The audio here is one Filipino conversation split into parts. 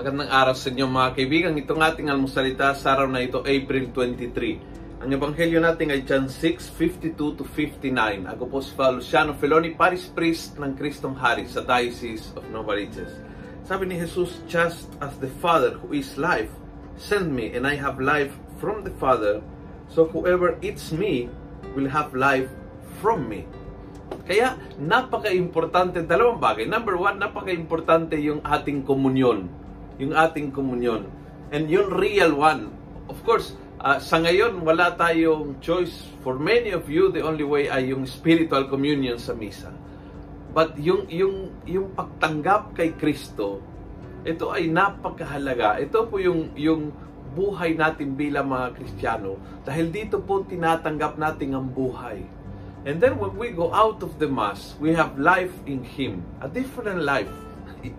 Magandang araw sa inyo mga kaibigan. Itong ating almusalita sa araw na ito, April 23. Ang ebanghelyo natin ay John 6, 52 to 59. Ako po si Father Luciano Feloni, Paris Priest ng Kristong Hari sa Diocese of Novaliches. Sabi ni Jesus, Just as the Father who is life sent me and I have life from the Father, so whoever eats me will have life from me. Kaya napaka-importante dalawang bagay. Number one, napaka-importante yung ating komunyon. Yung ating komunyon. And yung real one. Of course, uh, sa ngayon, wala tayong choice. For many of you, the only way ay yung spiritual communion sa misa. But yung, yung, yung pagtanggap kay Kristo, ito ay napakahalaga. Ito po yung, yung buhay natin bilang mga Kristiyano. Dahil dito po tinatanggap natin ang buhay. And then when we go out of the Mass, we have life in Him. A different life.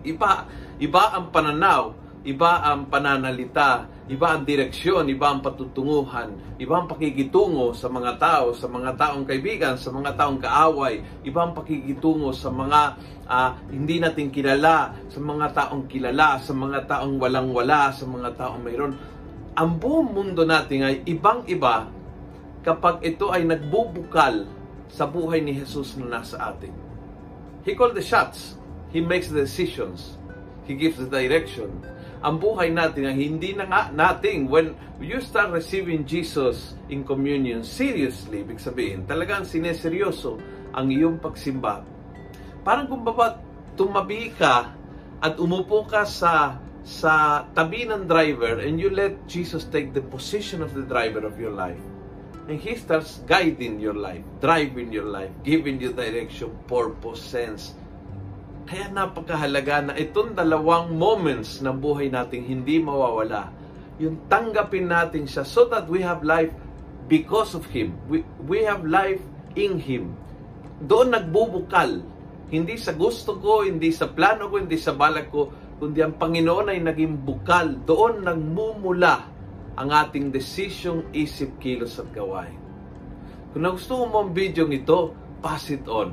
Iba, iba ang pananaw, iba ang pananalita, iba ang direksyon, iba ang patutunguhan, iba ang pakikitungo sa mga tao, sa mga taong kaibigan, sa mga taong kaaway, iba ang pakikitungo sa mga uh, hindi natin kilala, sa mga taong kilala, sa mga taong walang-wala, sa mga taong mayroon. Ang buong mundo natin ay ibang-iba kapag ito ay nagbubukal sa buhay ni Jesus na nasa atin. He called the shots. He makes the decisions. He gives the direction. Ang buhay natin ay hindi na nga nating when you start receiving Jesus in communion seriously, ibig sabihin, talagang sineseryoso ang iyong pagsimba. Parang kung baba tumabi ka at umupo ka sa sa tabi ng driver and you let Jesus take the position of the driver of your life And He starts guiding your life, driving your life, giving you direction, purpose, sense. Kaya napakahalaga na itong dalawang moments ng buhay natin hindi mawawala. Yung tanggapin natin siya so that we have life because of Him. We, we have life in Him. Doon nagbubukal. Hindi sa gusto ko, hindi sa plano ko, hindi sa balak ko, kundi ang Panginoon ay naging bukal. Doon nagmumula ang ating desisyong isip, kilos at gawain. Kung nagustuhan mo ang video ito, pass it on.